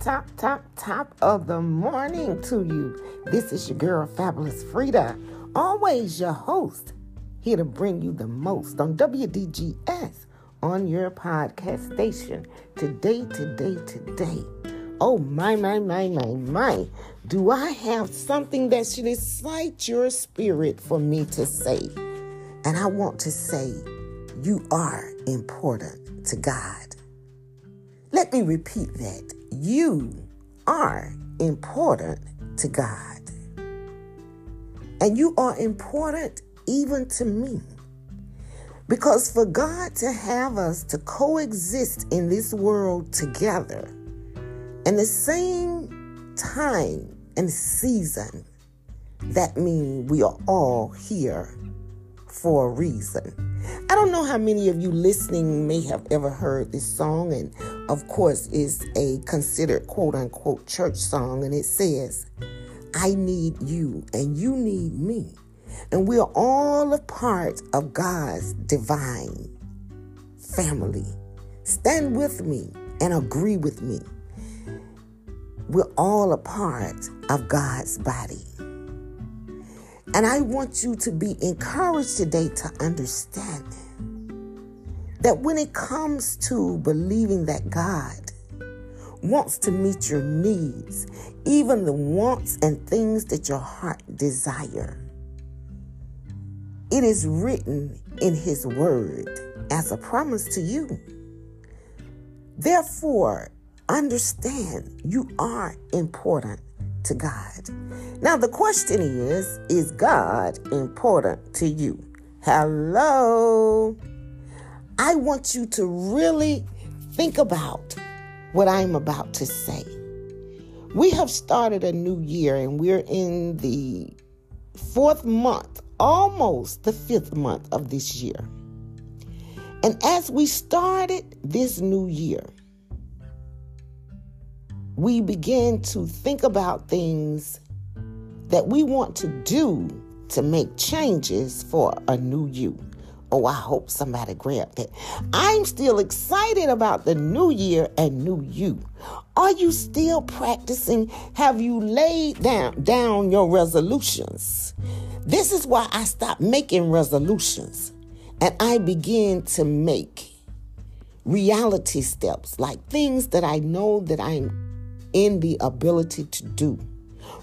top, top, top of the morning to you. This is your girl, Fabulous Frida, always your host, here to bring you the most on WDGS on your podcast station. Today, today, today. Oh, my, my, my, my, my. Do I have something that should excite your spirit for me to say? And I want to say, you are important to God. Let me repeat that. You are important to God. And you are important even to me. Because for God to have us to coexist in this world together in the same time and season, that means we are all here for a reason. I don't know how many of you listening may have ever heard this song, and of course, is a considered quote unquote church song, and it says, I need you and you need me. And we are all a part of God's divine family. Stand with me and agree with me. We're all a part of God's body. And I want you to be encouraged today to understand that when it comes to believing that God wants to meet your needs, even the wants and things that your heart desire, it is written in His Word as a promise to you. Therefore, understand you are important to God. Now, the question is Is God important to you? Hello? I want you to really think about what I'm about to say. We have started a new year and we're in the fourth month, almost the fifth month of this year. And as we started this new year, we begin to think about things that we want to do to make changes for a new you. Oh, I hope somebody grabbed it. I'm still excited about the new year and new you. Are you still practicing? Have you laid down, down your resolutions? This is why I stopped making resolutions and I begin to make reality steps, like things that I know that I'm in the ability to do.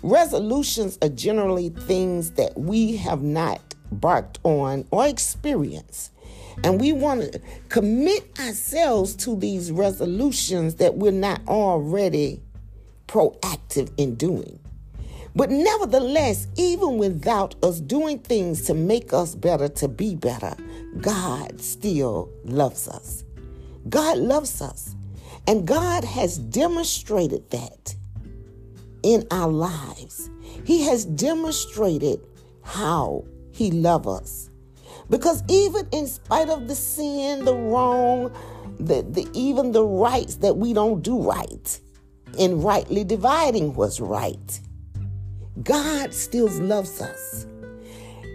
Resolutions are generally things that we have not barked on or experienced. And we want to commit ourselves to these resolutions that we're not already proactive in doing. But nevertheless, even without us doing things to make us better, to be better, God still loves us. God loves us. And God has demonstrated that in our lives. He has demonstrated how He loves us. Because even in spite of the sin, the wrong, the, the even the rights that we don't do right, in rightly dividing what's right, God still loves us.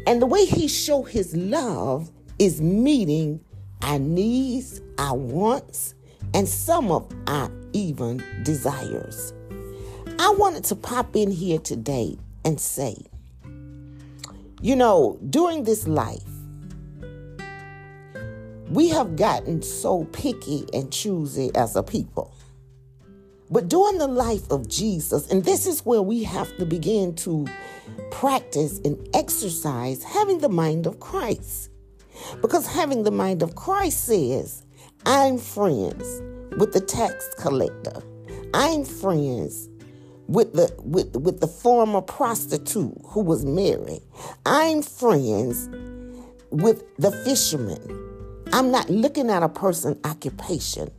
And the way He show His love is meeting our needs, our wants, and some of our even desires. I wanted to pop in here today and say, you know, during this life, we have gotten so picky and choosy as a people. But during the life of Jesus, and this is where we have to begin to practice and exercise having the mind of Christ. Because having the mind of Christ says, I'm friends with the tax collector. I'm friends with the with with the former prostitute who was married. I'm friends with the fisherman. I'm not looking at a person's occupation.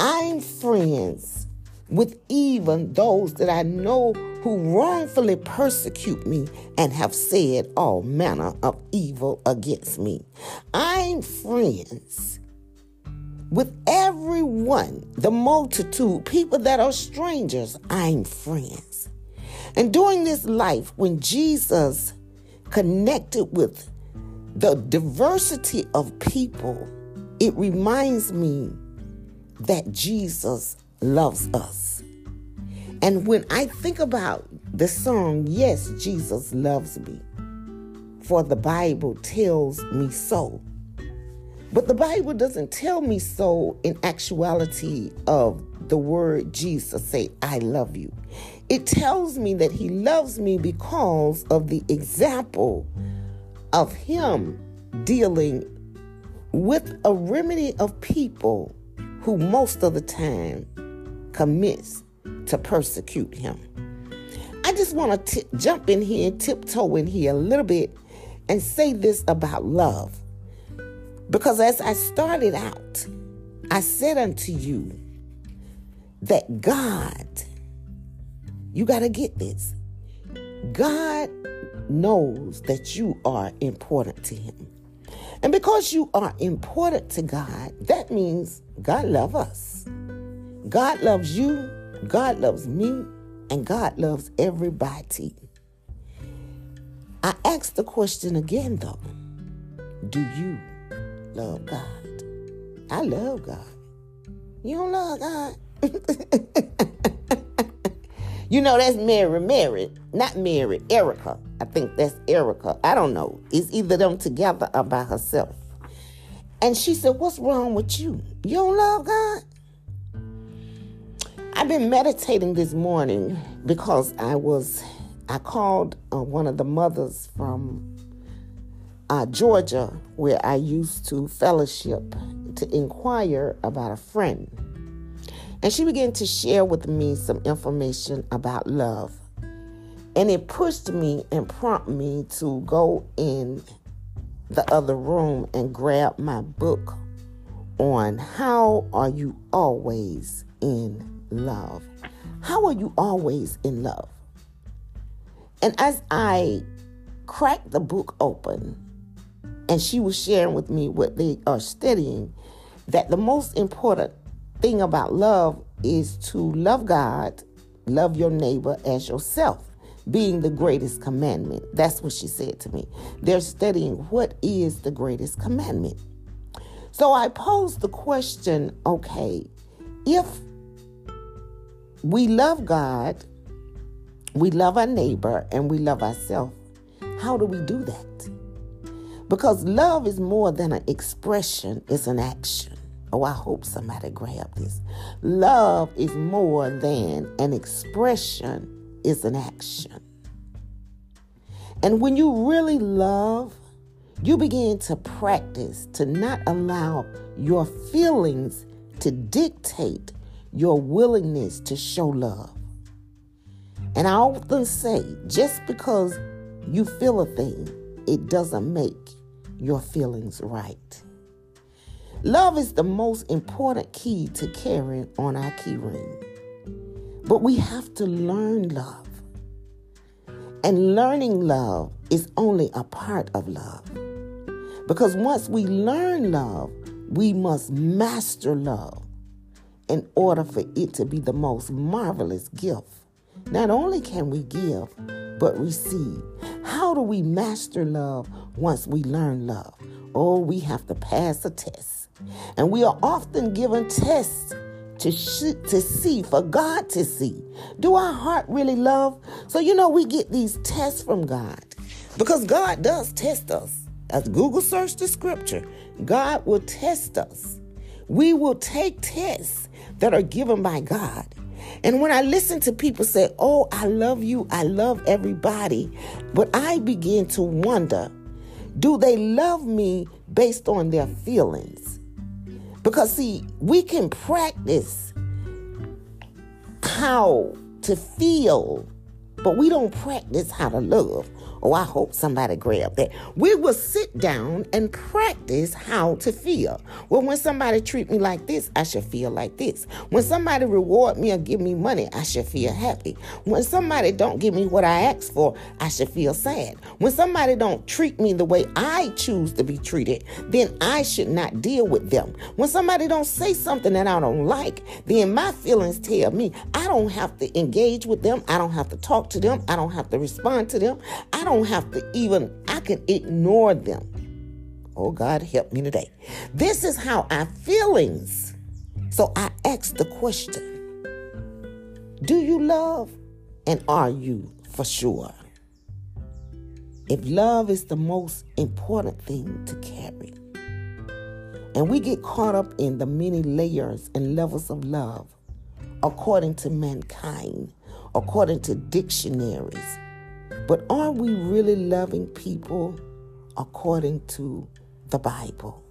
I'm friends with even those that I know who wrongfully persecute me and have said all manner of evil against me. I'm friends with everyone, the multitude, people that are strangers, I'm friends. And during this life, when Jesus connected with the diversity of people, it reminds me that Jesus loves us. And when I think about the song, Yes, Jesus Loves Me, for the Bible tells me so. But the Bible doesn't tell me so in actuality of the word Jesus say, I love you. It tells me that he loves me because of the example of him dealing with a remedy of people who most of the time commits to persecute him. I just want to jump in here and tiptoe in here a little bit and say this about love. Because as I started out, I said unto you that God, you got to get this. God knows that you are important to him. And because you are important to God, that means God loves us. God loves you, God loves me, and God loves everybody. I ask the question again though Do you love God? I love God. You don't love God? you know, that's Mary, Mary, not Mary, Erica. I think that's Erica. I don't know. It's either them together or by herself. And she said, What's wrong with you? You don't love God? I've been meditating this morning because I was, I called uh, one of the mothers from uh, Georgia, where I used to fellowship, to inquire about a friend. And she began to share with me some information about love. And it pushed me and prompted me to go in the other room and grab my book on how are you always in love? How are you always in love? And as I cracked the book open, and she was sharing with me what they are studying, that the most important thing about love is to love God, love your neighbor as yourself, being the greatest commandment. That's what she said to me. They're studying what is the greatest commandment. So I posed the question okay, if we love God, we love our neighbor, and we love ourselves. How do we do that? Because love is more than an expression, it's an action. Oh, I hope somebody grabbed this. Love is more than an expression, it's an action. And when you really love, you begin to practice to not allow your feelings to dictate your willingness to show love. And I often say, just because you feel a thing, it doesn't make your feelings right. Love is the most important key to carrying on our key ring. But we have to learn love. And learning love is only a part of love. Because once we learn love, we must master love in order for it to be the most marvelous gift. Not only can we give, but receive. How do we master love once we learn love? Oh, we have to pass a test. And we are often given tests to, sh- to see, for God to see. Do our heart really love? So, you know, we get these tests from God because God does test us. As Google search the scripture, God will test us. We will take tests that are given by God. And when I listen to people say, Oh, I love you, I love everybody, but I begin to wonder, do they love me based on their feelings? Because, see, we can practice how to feel, but we don't practice how to love. Oh, I hope somebody grabbed that. We will sit down and practice how to feel. Well, when somebody treat me like this, I should feel like this. When somebody reward me or give me money, I should feel happy. When somebody don't give me what I asked for, I should feel sad. When somebody don't treat me the way I choose to be treated, then I should not deal with them. When somebody don't say something that I don't like, then my feelings tell me I don't have to engage with them. I don't have to talk to them. I don't have to respond to them. I don't don't have to even, I can ignore them. Oh, God, help me today. This is how I feelings. So I ask the question Do you love? And are you for sure? If love is the most important thing to carry, and we get caught up in the many layers and levels of love, according to mankind, according to dictionaries, but are we really loving people according to the Bible?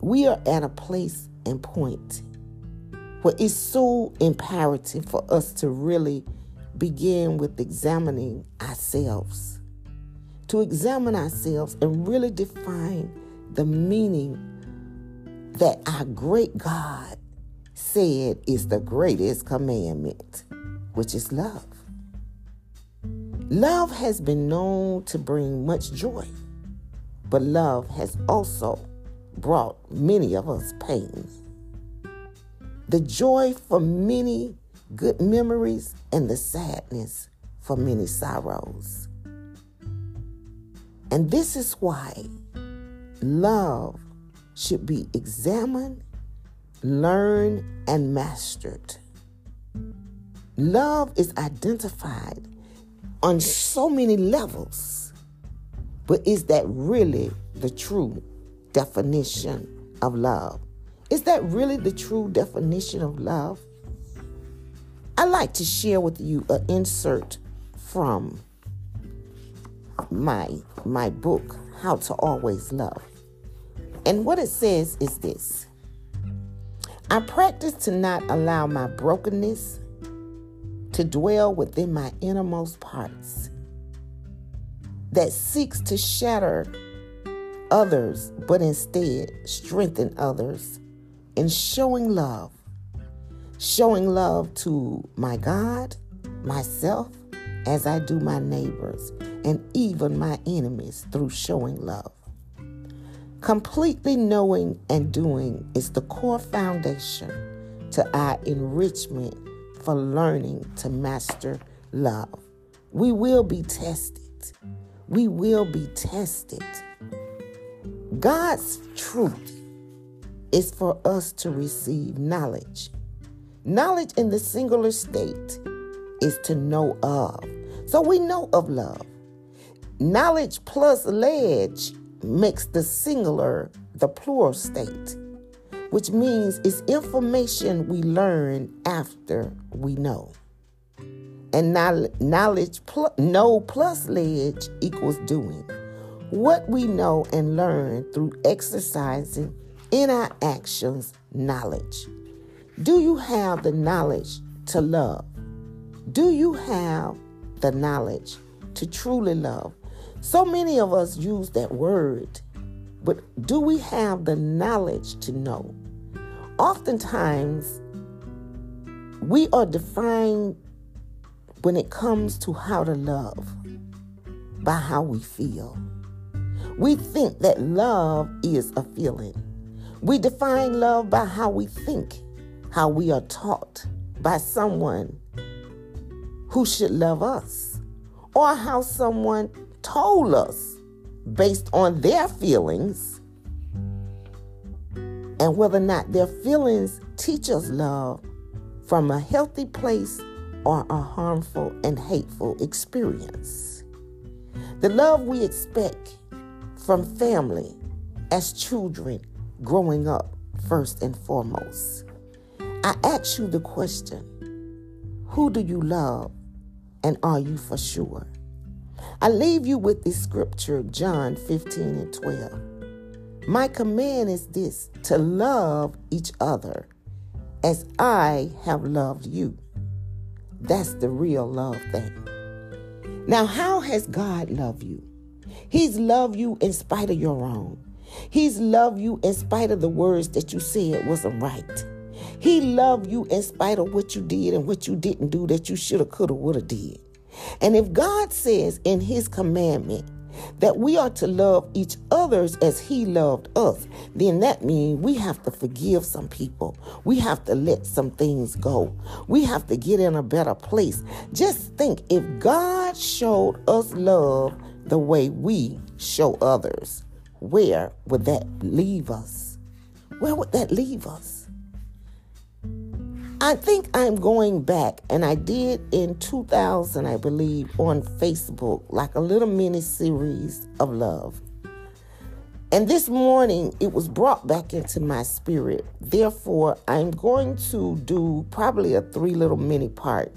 We are at a place and point where it's so imperative for us to really begin with examining ourselves, to examine ourselves and really define the meaning that our great God said is the greatest commandment, which is love. Love has been known to bring much joy, but love has also brought many of us pain. The joy for many good memories and the sadness for many sorrows. And this is why love should be examined, learned, and mastered. Love is identified on so many levels, but is that really the true definition of love? Is that really the true definition of love? I like to share with you an insert from my my book, How to Always Love. And what it says is this. I practice to not allow my brokenness to dwell within my innermost parts that seeks to shatter others, but instead strengthen others in showing love showing love to my God, myself, as I do my neighbors, and even my enemies through showing love. Completely knowing and doing is the core foundation to our enrichment for learning to master love. We will be tested. We will be tested. God's truth is for us to receive knowledge Knowledge in the singular state is to know of. So we know of love. Knowledge plus ledge makes the singular the plural state, which means it's information we learn after we know. And knowledge plus know plus ledge equals doing. What we know and learn through exercising in our actions knowledge. Do you have the knowledge to love? Do you have the knowledge to truly love? So many of us use that word, but do we have the knowledge to know? Oftentimes, we are defined when it comes to how to love by how we feel. We think that love is a feeling. We define love by how we think how we are taught by someone who should love us, or how someone told us based on their feelings, and whether or not their feelings teach us love from a healthy place or a harmful and hateful experience. The love we expect from family as children growing up, first and foremost. I ask you the question Who do you love and are you for sure? I leave you with this scripture, John 15 and 12. My command is this to love each other as I have loved you. That's the real love thing. Now, how has God loved you? He's loved you in spite of your wrong. He's loved you in spite of the words that you said wasn't right. He loved you in spite of what you did and what you didn't do that you should have, could have, would have did. And if God says in his commandment that we are to love each others as he loved us, then that means we have to forgive some people. We have to let some things go. We have to get in a better place. Just think if God showed us love the way we show others, where would that leave us? Where would that leave us? I think I'm going back, and I did in 2000, I believe, on Facebook, like a little mini series of love. And this morning, it was brought back into my spirit. Therefore, I'm going to do probably a three little mini part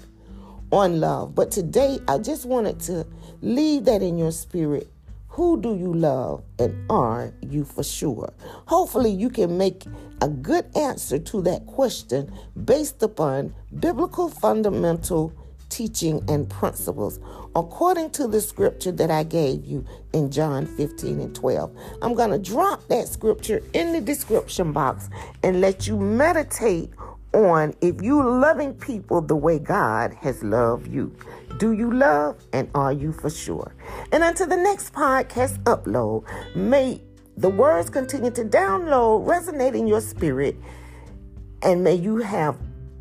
on love. But today, I just wanted to leave that in your spirit. Who do you love, and are you for sure? Hopefully, you can make a good answer to that question based upon biblical fundamental teaching and principles according to the scripture that I gave you in John 15 and 12. I'm going to drop that scripture in the description box and let you meditate on if you loving people the way God has loved you. Do you love and are you for sure? And until the next podcast upload, may the words continue to download, resonate in your spirit, and may you have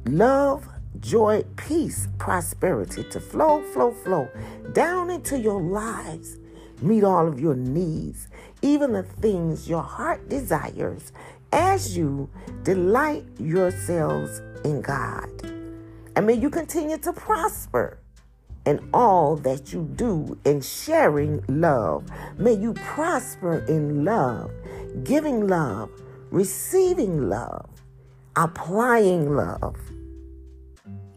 love, joy, peace, prosperity to flow, flow, flow down into your lives. Meet all of your needs, even the things your heart desires, as you delight yourselves in God. And may you continue to prosper in all that you do in sharing love. May you prosper in love, giving love, receiving love, applying love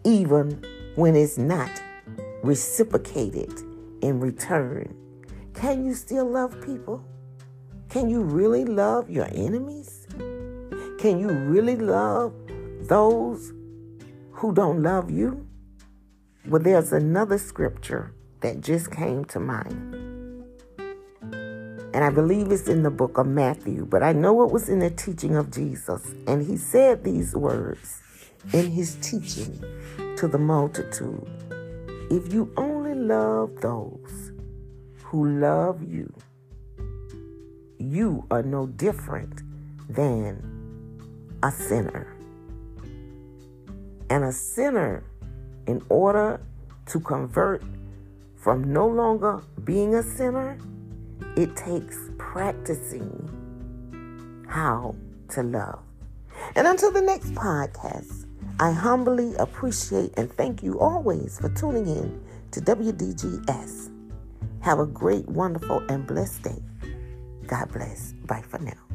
even when it's not reciprocated in return. Can you still love people? Can you really love your enemies? Can you really love those who don't love you? Well, there's another scripture that just came to mind. And I believe it's in the book of Matthew, but I know it was in the teaching of Jesus. And he said these words in his teaching to the multitude. If you only love those who love you, you are no different than a sinner. And a sinner, in order to convert from no longer being a sinner, it takes practicing how to love. And until the next podcast, I humbly appreciate and thank you always for tuning in to WDGS. Have a great, wonderful, and blessed day. God bless. Bye for now.